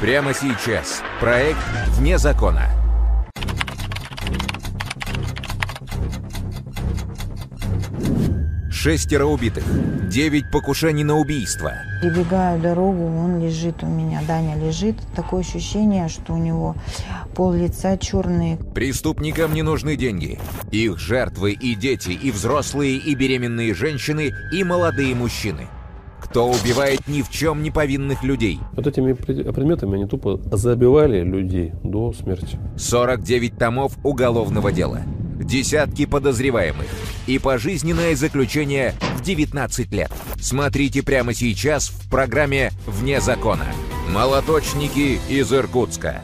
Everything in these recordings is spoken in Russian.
Прямо сейчас. Проект «Вне закона». Шестеро убитых. Девять покушений на убийство. Перебегаю дорогу, он лежит у меня, Даня лежит. Такое ощущение, что у него пол лица черный. Преступникам не нужны деньги. Их жертвы и дети, и взрослые, и беременные женщины, и молодые мужчины. Кто убивает ни в чем не повинных людей? Вот этими предметами они тупо забивали людей до смерти. 49 томов уголовного дела. Десятки подозреваемых. И пожизненное заключение в 19 лет. Смотрите прямо сейчас в программе «Вне закона». Молоточники из Иркутска.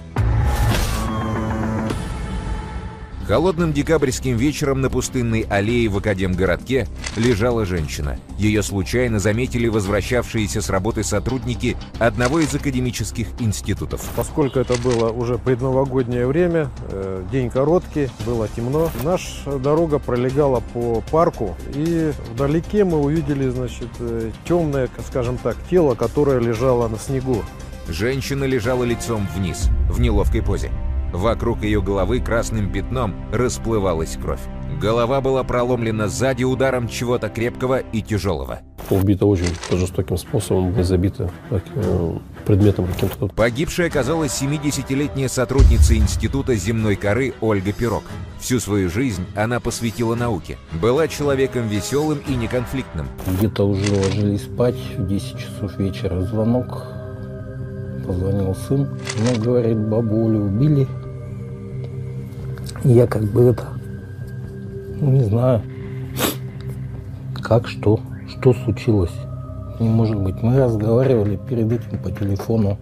Холодным декабрьским вечером на пустынной аллее в Академгородке лежала женщина. Ее случайно заметили возвращавшиеся с работы сотрудники одного из академических институтов. Поскольку это было уже предновогоднее время, э, день короткий, было темно, наша дорога пролегала по парку, и вдалеке мы увидели, значит, э, темное, скажем так, тело, которое лежало на снегу. Женщина лежала лицом вниз, в неловкой позе. Вокруг ее головы красным пятном расплывалась кровь. Голова была проломлена сзади ударом чего-то крепкого и тяжелого. Убита очень жестоким способом, были забиты э, предметом каким-то. Погибшая оказалась 70-летняя сотрудница Института земной коры Ольга Пирог. Всю свою жизнь она посвятила науке. Была человеком веселым и неконфликтным. Где-то уже ложились спать в 10 часов вечера. Звонок. Позвонил сын. Ну, говорит, бабулю убили. Я как бы это, ну, не знаю, как, что, что случилось. Не может быть, мы разговаривали перед этим по телефону.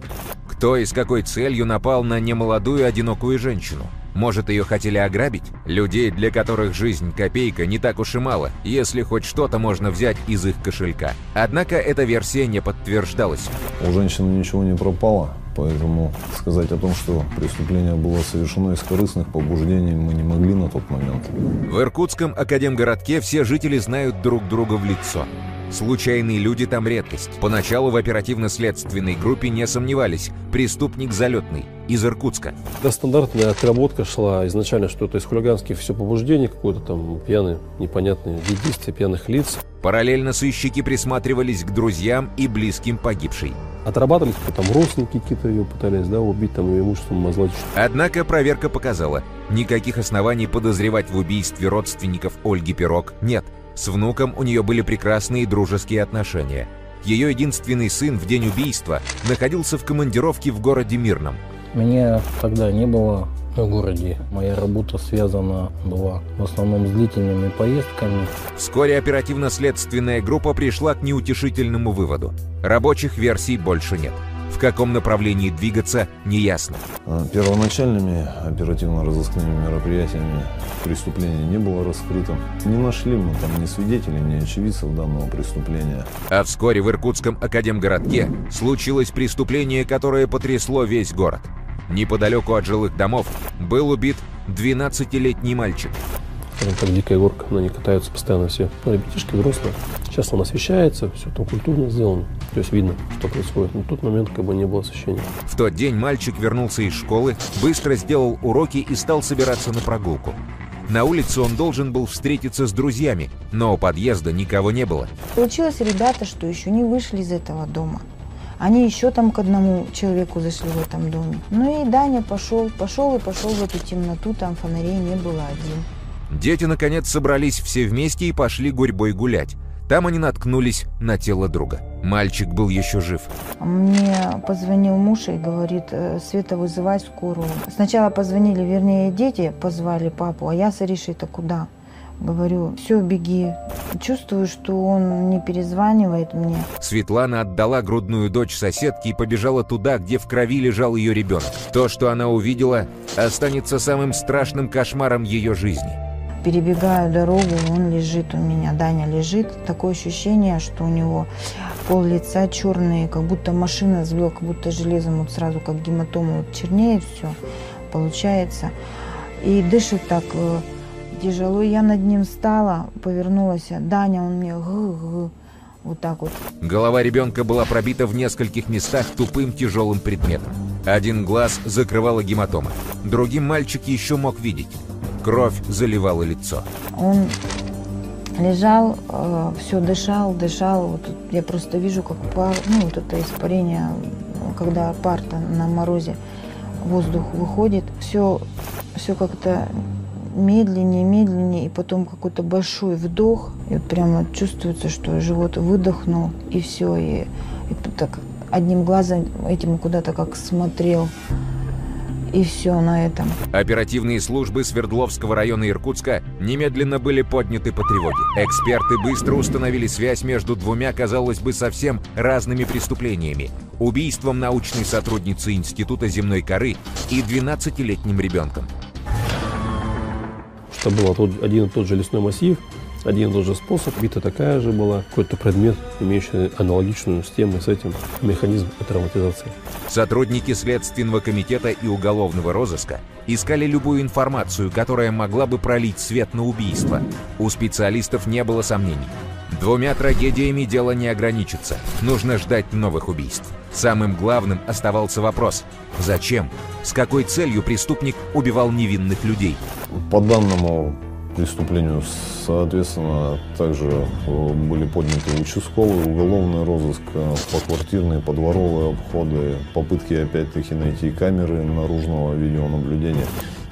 Кто и с какой целью напал на немолодую одинокую женщину? Может, ее хотели ограбить? Людей, для которых жизнь копейка, не так уж и мало, если хоть что-то можно взять из их кошелька. Однако эта версия не подтверждалась. У женщины ничего не пропало. Поэтому сказать о том, что преступление было совершено из корыстных побуждений, мы не могли на тот момент. В Иркутском академгородке все жители знают друг друга в лицо. Случайные люди там редкость. Поначалу в оперативно-следственной группе не сомневались. Преступник залетный, из Иркутска. Да, стандартная отработка шла изначально, что это из хулиганских все побуждений, какой-то там пьяный, непонятные действия пьяных лиц. Параллельно сыщики присматривались к друзьям и близким погибшей. Отрабатывались, там родственники какие-то ее пытались, да, убить, там ее имуществом озлачить. Однако проверка показала, никаких оснований подозревать в убийстве родственников Ольги Пирог нет. С внуком у нее были прекрасные дружеские отношения. Ее единственный сын в день убийства находился в командировке в городе Мирном. Меня тогда не было в городе. Моя работа связана была в основном с длительными поездками. Вскоре оперативно-следственная группа пришла к неутешительному выводу. Рабочих версий больше нет. В каком направлении двигаться, неясно. А, первоначальными оперативно-розыскными мероприятиями преступление не было раскрыто. Не нашли мы там ни свидетелей, ни очевидцев данного преступления. А вскоре в Иркутском академгородке случилось преступление, которое потрясло весь город. Неподалеку от жилых домов был убит 12-летний мальчик. Скажем так, дикая горка, на ней катаются постоянно все ну, ребятишки взрослые. Сейчас он освещается, все там культурно сделано. То есть видно, что происходит. Но в тот момент как бы не было освещения. В тот день мальчик вернулся из школы, быстро сделал уроки и стал собираться на прогулку. На улице он должен был встретиться с друзьями, но у подъезда никого не было. Получилось, ребята, что еще не вышли из этого дома. Они еще там к одному человеку зашли в этом доме. Ну и Даня пошел, пошел и пошел в эту темноту, там фонарей не было один. Дети, наконец, собрались все вместе и пошли гурьбой гулять. Там они наткнулись на тело друга. Мальчик был еще жив. Мне позвонил муж и говорит, «Э, Света, вызывай скорую. Сначала позвонили, вернее, дети позвали папу, а я с Аришей-то куда? Говорю, все, беги. Чувствую, что он не перезванивает мне. Светлана отдала грудную дочь соседке и побежала туда, где в крови лежал ее ребенок. То, что она увидела, останется самым страшным кошмаром ее жизни. Перебегаю дорогу, он лежит у меня, Даня лежит. Такое ощущение, что у него пол лица черный, как будто машина сбила, как будто железом, вот сразу как гематома, вот чернеет все, получается. И дышит так э, тяжело. Я над ним встала, повернулась. Даня, он мне гы-гы. Вот так вот. Голова ребенка была пробита в нескольких местах тупым тяжелым предметом. Один глаз закрывала гематома, другим мальчик еще мог видеть. Кровь заливала лицо. Он лежал, э, все дышал, дышал. Вот я просто вижу, как пар, ну вот это испарение, когда пар на морозе, воздух выходит. Все, все как-то медленнее, медленнее, и потом какой-то большой вдох, и вот прямо чувствуется, что живот выдохнул, и все, и, и так одним глазом этим куда-то как смотрел. И все на этом. Оперативные службы Свердловского района Иркутска немедленно были подняты по тревоге. Эксперты быстро установили связь между двумя, казалось бы, совсем разными преступлениями. Убийством научной сотрудницы Института земной коры и 12-летним ребенком. Это был один и тот же лесной массив, один и тот же способ, бита такая же была, какой-то предмет, имеющий аналогичную систему с этим механизм травматизации. Сотрудники Следственного комитета и уголовного розыска искали любую информацию, которая могла бы пролить свет на убийство. У специалистов не было сомнений. Двумя трагедиями дело не ограничится. Нужно ждать новых убийств. Самым главным оставался вопрос – зачем? С какой целью преступник убивал невинных людей? По данному преступлению, соответственно, также э, были подняты участковый, уголовный розыск, э, поквартирные, подворовые обходы, попытки опять-таки найти камеры наружного видеонаблюдения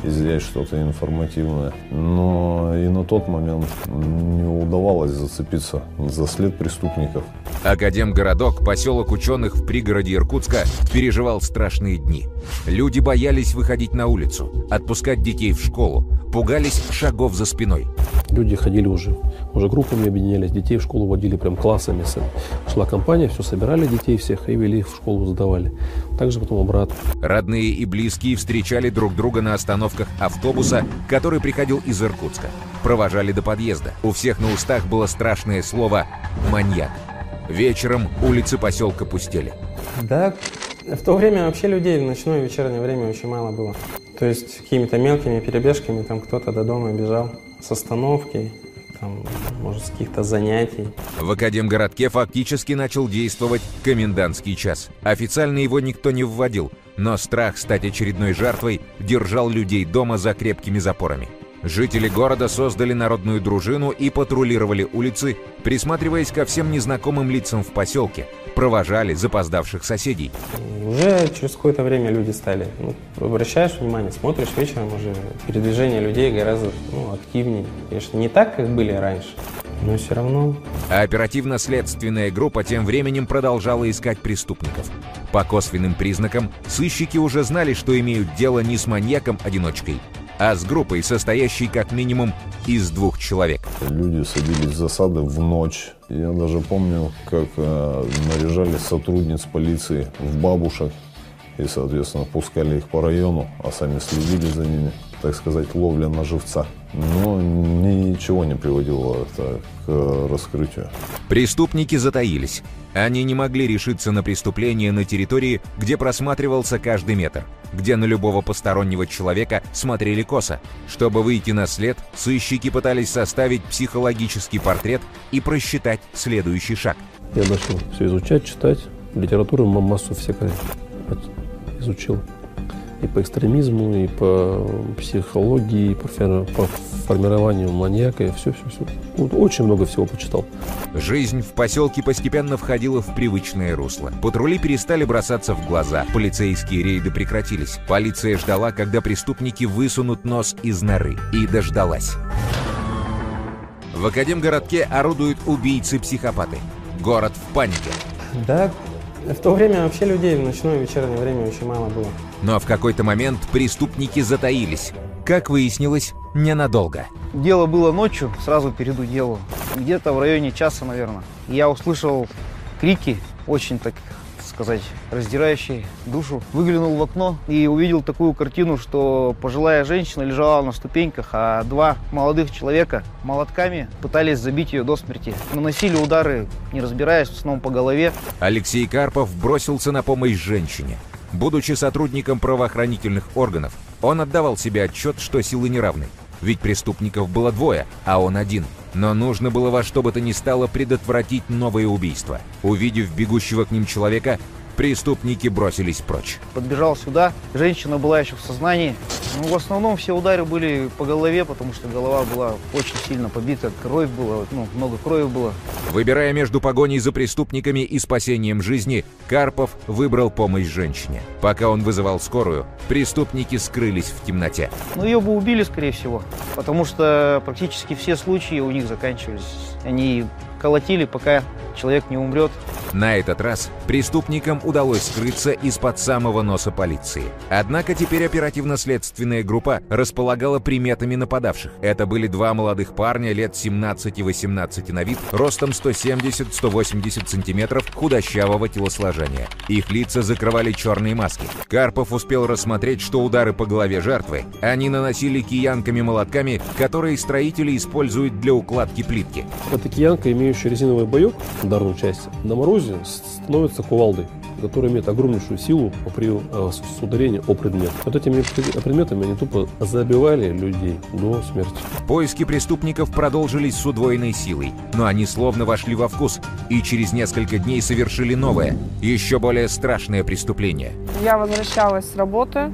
изъять что-то информативное. Но и на тот момент не удавалось зацепиться за след преступников. Академгородок, поселок ученых в пригороде Иркутска, переживал страшные дни. Люди боялись выходить на улицу, отпускать детей в школу, пугались шагов за спиной. Люди ходили уже, уже группами объединялись, детей в школу водили прям классами. Шла компания, все собирали детей всех и вели в школу, сдавали. Также потом обратно. Родные и близкие встречали друг друга на остановках автобуса, который приходил из Иркутска. Провожали до подъезда. У всех на устах было страшное слово «маньяк». Вечером улицы поселка пустели. Да, в то время вообще людей в ночное и вечернее время очень мало было. То есть какими-то мелкими перебежками там кто-то до дома бежал с остановки, там, может, с каких-то занятий. В Академгородке фактически начал действовать комендантский час. Официально его никто не вводил, но страх стать очередной жертвой держал людей дома за крепкими запорами. Жители города создали народную дружину и патрулировали улицы, присматриваясь ко всем незнакомым лицам в поселке, провожали запоздавших соседей. Уже через какое-то время люди стали, ну, обращаешь внимание, смотришь вечером уже, передвижение людей гораздо ну, активнее. Конечно, не так, как были раньше, но все равно. А оперативно-следственная группа тем временем продолжала искать преступников. По косвенным признакам, сыщики уже знали, что имеют дело не с маньяком-одиночкой, а с группой, состоящей как минимум из двух человек. Люди садились в засады в ночь. Я даже помню, как э, наряжали сотрудниц полиции в бабушек и, соответственно, пускали их по району, а сами следили за ними, так сказать, ловля на живца. Но ничего не приводило это к раскрытию. Преступники затаились. Они не могли решиться на преступление на территории, где просматривался каждый метр, где на любого постороннего человека смотрели косо. Чтобы выйти на след, сыщики пытались составить психологический портрет и просчитать следующий шаг. Я начал все изучать, читать, литературу массу всякой изучил и по экстремизму, и по психологии, и по, по формированию маньяка, и все-все-все. Вот очень много всего почитал. Жизнь в поселке постепенно входила в привычное русло. Патрули перестали бросаться в глаза, полицейские рейды прекратились. Полиция ждала, когда преступники высунут нос из норы. И дождалась. В Академгородке орудуют убийцы-психопаты. Город в панике. Да, в то время вообще людей в ночное и вечернее время очень мало было. Но в какой-то момент преступники затаились. Как выяснилось, ненадолго. Дело было ночью, сразу перейду делу. Где-то в районе часа, наверное. Я услышал крики, очень так сказать, раздирающие душу. Выглянул в окно и увидел такую картину, что пожилая женщина лежала на ступеньках, а два молодых человека молотками пытались забить ее до смерти. Наносили удары, не разбираясь, в основном по голове. Алексей Карпов бросился на помощь женщине. Будучи сотрудником правоохранительных органов, он отдавал себе отчет, что силы неравны. Ведь преступников было двое, а он один. Но нужно было во что бы то ни стало предотвратить новое убийство. Увидев бегущего к ним человека, преступники бросились прочь. Подбежал сюда, женщина была еще в сознании. Ну, в основном все удары были по голове, потому что голова была очень сильно побита, кровь была, ну, много крови было. Выбирая между погоней за преступниками и спасением жизни, Карпов выбрал помощь женщине. Пока он вызывал скорую, преступники скрылись в темноте. Ну, ее бы убили, скорее всего, потому что практически все случаи у них заканчивались. Они колотили, пока человек не умрет. На этот раз преступникам удалось скрыться из-под самого носа полиции. Однако теперь оперативно-следственная группа располагала приметами нападавших. Это были два молодых парня лет 17-18 на вид, ростом 170-180 сантиметров, худощавого телосложения. Их лица закрывали черные маски. Карпов успел рассмотреть, что удары по голове жертвы они наносили киянками-молотками, которые строители используют для укладки плитки. Эта киянка, имеющая резиновый боек, ударную часть, на морозе становится кувалдой, которая имеет огромнейшую силу при э, с ударении о предмет. Вот этими предметами они тупо забивали людей до смерти. Поиски преступников продолжились с удвоенной силой, но они словно вошли во вкус и через несколько дней совершили новое, еще более страшное преступление. Я возвращалась с работы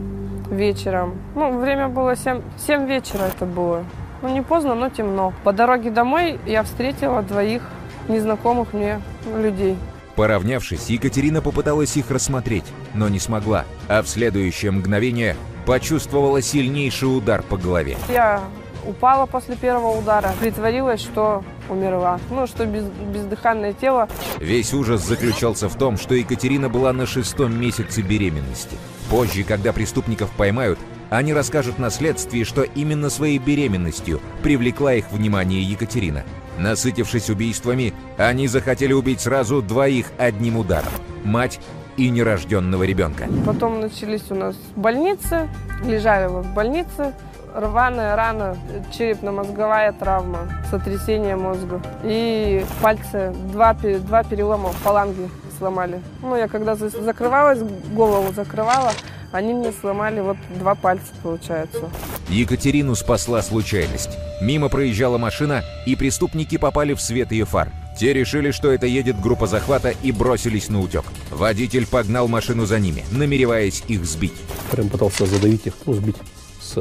вечером. Ну, время было 7, 7 вечера это было. Ну, не поздно, но темно. По дороге домой я встретила двоих незнакомых мне людей. Поравнявшись, Екатерина попыталась их рассмотреть, но не смогла, а в следующее мгновение почувствовала сильнейший удар по голове. Я упала после первого удара, притворилась, что умерла. Ну, что без, бездыханное тело. Весь ужас заключался в том, что Екатерина была на шестом месяце беременности. Позже, когда преступников поймают, они расскажут на следствии, что именно своей беременностью привлекла их внимание Екатерина. Насытившись убийствами, они захотели убить сразу двоих одним ударом – мать и нерожденного ребенка. Потом начались у нас больницы, лежали в больнице, рваная рана, черепно-мозговая травма, сотрясение мозга. И пальцы, два, два перелома фаланги сломали. Ну, я когда закрывалась, голову закрывала, они мне сломали вот два пальца, получается. Екатерину спасла случайность. Мимо проезжала машина, и преступники попали в свет ее фар. Те решили, что это едет группа захвата и бросились на утек. Водитель погнал машину за ними, намереваясь их сбить. Прям пытался задавить их, ну, сбить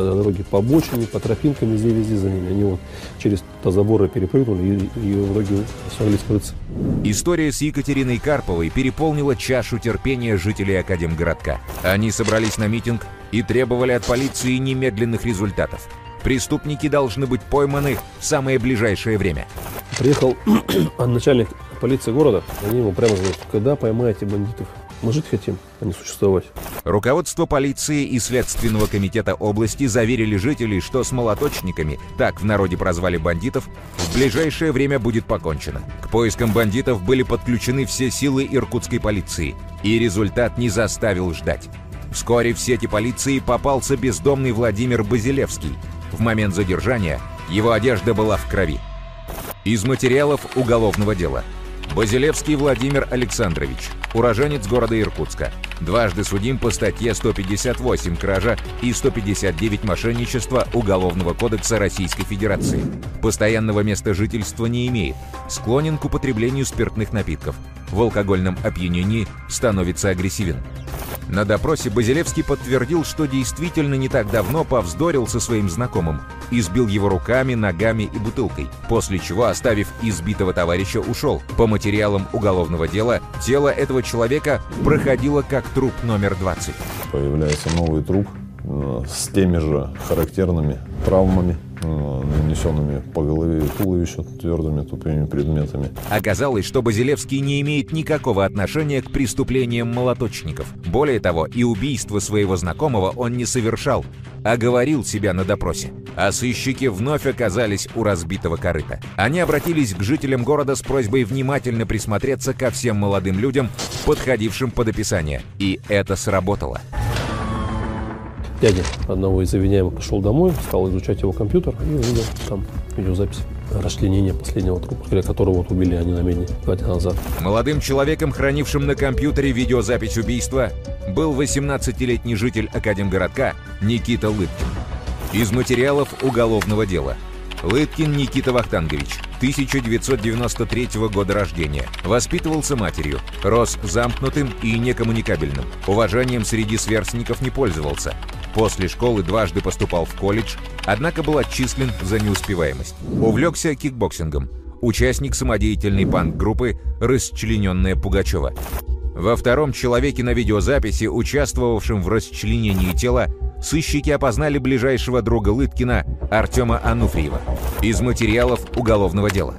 с дороги по обочине, по тропинкам, везде-везде за ними. Они вот через заборы перепрыгнули и, и в итоге смогли скрыться. История с Екатериной Карповой переполнила чашу терпения жителей Академгородка. Они собрались на митинг и требовали от полиции немедленных результатов. Преступники должны быть пойманы в самое ближайшее время. Приехал начальник полиции города, они ему прямо говорят, когда поймаете бандитов? Мы жить хотим, а не существовать. Руководство полиции и Следственного комитета области заверили жителей, что с молоточниками, так в народе прозвали бандитов, в ближайшее время будет покончено. К поискам бандитов были подключены все силы иркутской полиции, и результат не заставил ждать. Вскоре в сети полиции попался бездомный Владимир Базилевский. В момент задержания его одежда была в крови. Из материалов уголовного дела – Базилевский Владимир Александрович, уроженец города Иркутска. Дважды судим по статье 158 кража и 159 мошенничества Уголовного кодекса Российской Федерации. Постоянного места жительства не имеет. Склонен к употреблению спиртных напитков. В алкогольном опьянении становится агрессивен. На допросе Базилевский подтвердил, что действительно не так давно повздорил со своим знакомым, избил его руками, ногами и бутылкой, после чего, оставив избитого товарища, ушел. По материалам уголовного дела, тело этого человека проходило как труп номер 20. Появляется новый труп с теми же характерными травмами, э, нанесенными по голове и туловищу твердыми тупыми предметами. Оказалось, что Базилевский не имеет никакого отношения к преступлениям молоточников. Более того, и убийство своего знакомого он не совершал, а говорил себя на допросе. А сыщики вновь оказались у разбитого корыта. Они обратились к жителям города с просьбой внимательно присмотреться ко всем молодым людям, подходившим под описание. И это сработало. Дядя одного из обвиняемых пошел домой, стал изучать его компьютер и увидел там видеозапись расчленения последнего трупа, которого вот убили они на медне два дня назад. Молодым человеком, хранившим на компьютере видеозапись убийства, был 18-летний житель Академгородка Никита Лыткин. Из материалов уголовного дела. Лыткин Никита Вахтангович, 1993 года рождения. Воспитывался матерью. Рос замкнутым и некоммуникабельным. Уважением среди сверстников не пользовался. После школы дважды поступал в колледж, однако был отчислен за неуспеваемость. Увлекся кикбоксингом. Участник самодеятельной панк-группы «Расчлененная Пугачева». Во втором человеке на видеозаписи, участвовавшем в расчленении тела, сыщики опознали ближайшего друга Лыткина Артема Ануфриева из материалов уголовного дела.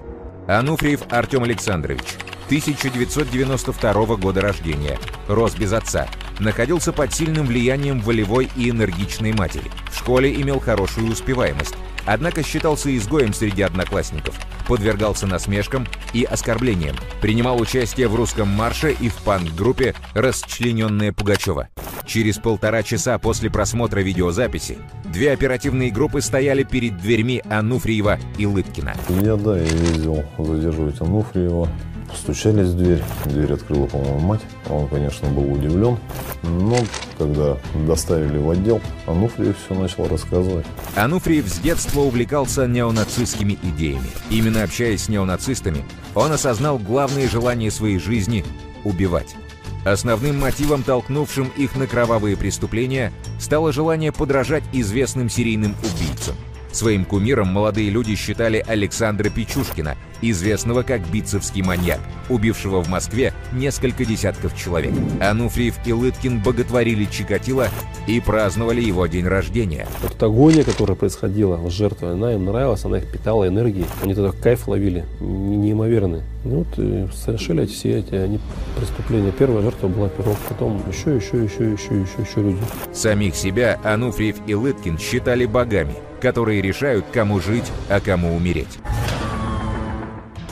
Ануфриев Артем Александрович, 1992 года рождения, рос без отца, находился под сильным влиянием волевой и энергичной матери. В школе имел хорошую успеваемость, однако считался изгоем среди одноклассников, подвергался насмешкам и оскорблениям, принимал участие в русском марше и в панк-группе «Расчлененная Пугачева». Через полтора часа после просмотра видеозаписи две оперативные группы стояли перед дверьми Ануфриева и Лыткина. Я, да, я ездил задерживать Ануфриева. Постучались в дверь. Дверь открыла, по-моему, мать. Он, конечно, был удивлен. Но когда доставили в отдел, Ануфриев все начал рассказывать. Ануфриев с детства увлекался неонацистскими идеями. Именно общаясь с неонацистами, он осознал главное желание своей жизни – убивать. Основным мотивом, толкнувшим их на кровавые преступления, стало желание подражать известным серийным убийцам. Своим кумиром молодые люди считали Александра Печушкина, известного как бицевский маньяк, убившего в Москве несколько десятков человек. Ануфриев и Лыткин боготворили Чикатило и праздновали его день рождения. Вот агония, которая происходила с жертвой, она им нравилась, она их питала энергией. Они тогда кайф ловили, неимоверный. Ну вот и совершили все эти они преступления. Первая жертва была пирог, потом еще, еще, еще, еще, еще, еще люди. Самих себя Ануфриев и Лыткин считали богами, которые решают, кому жить, а кому умереть.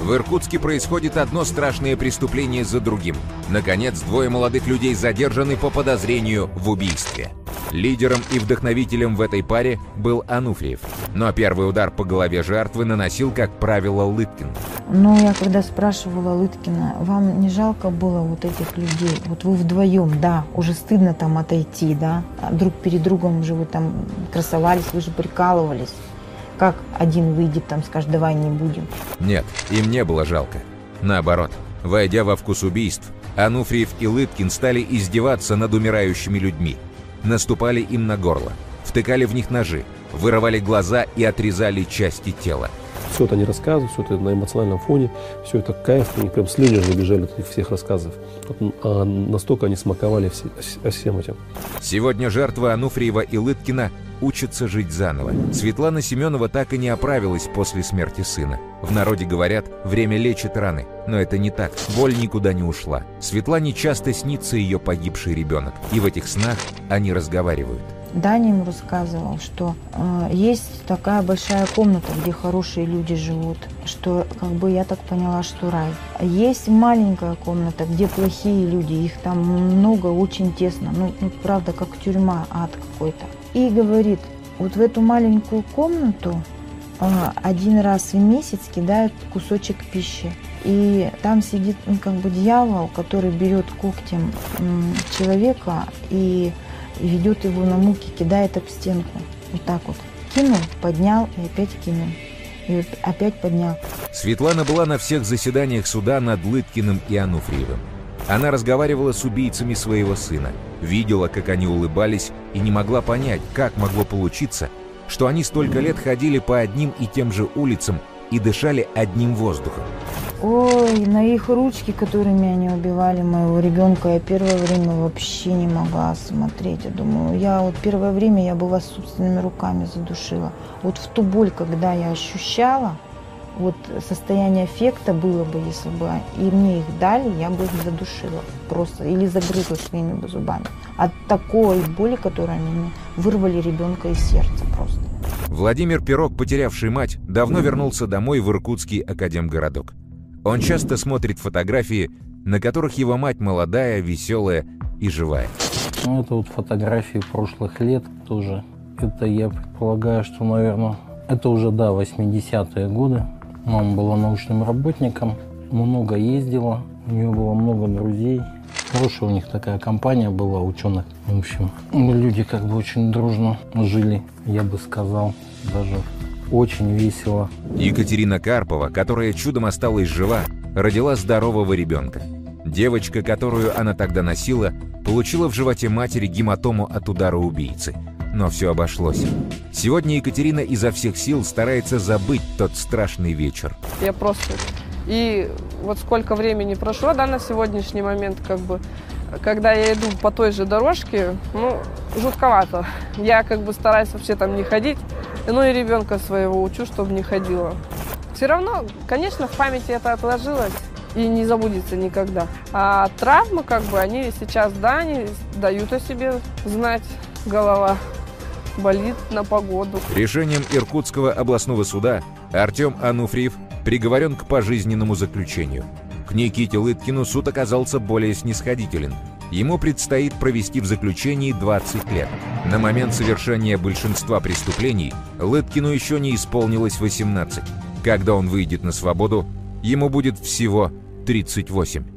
В Иркутске происходит одно страшное преступление за другим. Наконец, двое молодых людей задержаны по подозрению в убийстве. Лидером и вдохновителем в этой паре был Ануфриев. Но первый удар по голове жертвы наносил, как правило, Лыткин. Но я когда спрашивала Лыткина, вам не жалко было вот этих людей? Вот вы вдвоем, да, уже стыдно там отойти, да? А друг перед другом уже вы там красовались, вы же прикалывались. Как один выйдет там, скажет, давай не будем? Нет, им не было жалко. Наоборот, войдя во вкус убийств, Ануфриев и Лыткин стали издеваться над умирающими людьми. Наступали им на горло, втыкали в них ножи, вырывали глаза и отрезали части тела. Все это они рассказывают, все это на эмоциональном фоне, все это кайф, у них прям слюни набежали от этих всех рассказов. Вот, а настолько они смаковали все, всем этим. Сегодня жертвы Ануфриева и Лыткина учатся жить заново. Светлана Семенова так и не оправилась после смерти сына. В народе говорят, время лечит раны. Но это не так. Боль никуда не ушла. Светлане часто снится ее погибший ребенок. И в этих снах они разговаривают. Даня ему рассказывал, что э, есть такая большая комната, где хорошие люди живут, что как бы я так поняла, что рай. Есть маленькая комната, где плохие люди, их там много, очень тесно, ну, ну правда, как тюрьма, ад какой-то. И говорит, вот в эту маленькую комнату э, один раз в месяц кидают кусочек пищи. И там сидит ну, как бы дьявол, который берет когтем человека и ведет его на муки, кидает об стенку. Вот так вот. Кинул, поднял и опять кинул. И вот опять поднял. Светлана была на всех заседаниях суда над Лыткиным и Ануфриевым. Она разговаривала с убийцами своего сына, видела, как они улыбались, и не могла понять, как могло получиться, что они столько лет ходили по одним и тем же улицам и дышали одним воздухом. Ой, на их ручки, которыми они убивали моего ребенка, я первое время вообще не могла смотреть. Я думаю, я вот первое время я была собственными руками задушила. Вот в ту боль, когда я ощущала, вот состояние эффекта было бы, если бы и мне их дали, я бы их задушила просто или загрызла своими бы зубами. От такой боли, которую они мне вырвали ребенка из сердца просто. Владимир Пирог, потерявший мать, давно вернулся домой в Иркутский академгородок. Он часто смотрит фотографии, на которых его мать молодая, веселая и живая. Ну, это вот фотографии прошлых лет тоже. Это я предполагаю, что, наверное, это уже, да, 80-е годы. Мама была научным работником, много ездила, у нее было много друзей. Хорошая у них такая компания была ученых. В общем, люди как бы очень дружно жили, я бы сказал, даже очень весело. Екатерина Карпова, которая чудом осталась жива, родила здорового ребенка. Девочка, которую она тогда носила, получила в животе матери гематому от удара убийцы. Но все обошлось. Сегодня Екатерина изо всех сил старается забыть тот страшный вечер. Я просто... И вот сколько времени прошло, да, на сегодняшний момент, как бы, когда я иду по той же дорожке, ну, жутковато. Я как бы стараюсь вообще там не ходить. Ну и ребенка своего учу, чтобы не ходила. Все равно, конечно, в памяти это отложилось и не забудется никогда. А травмы, как бы, они сейчас, да, они дают о себе знать. Голова болит на погоду. Решением Иркутского областного суда Артем Ануфриев приговорен к пожизненному заключению. К Никите Лыткину суд оказался более снисходителен. Ему предстоит провести в заключении 20 лет. На момент совершения большинства преступлений Лыткину еще не исполнилось 18. Когда он выйдет на свободу, ему будет всего 38.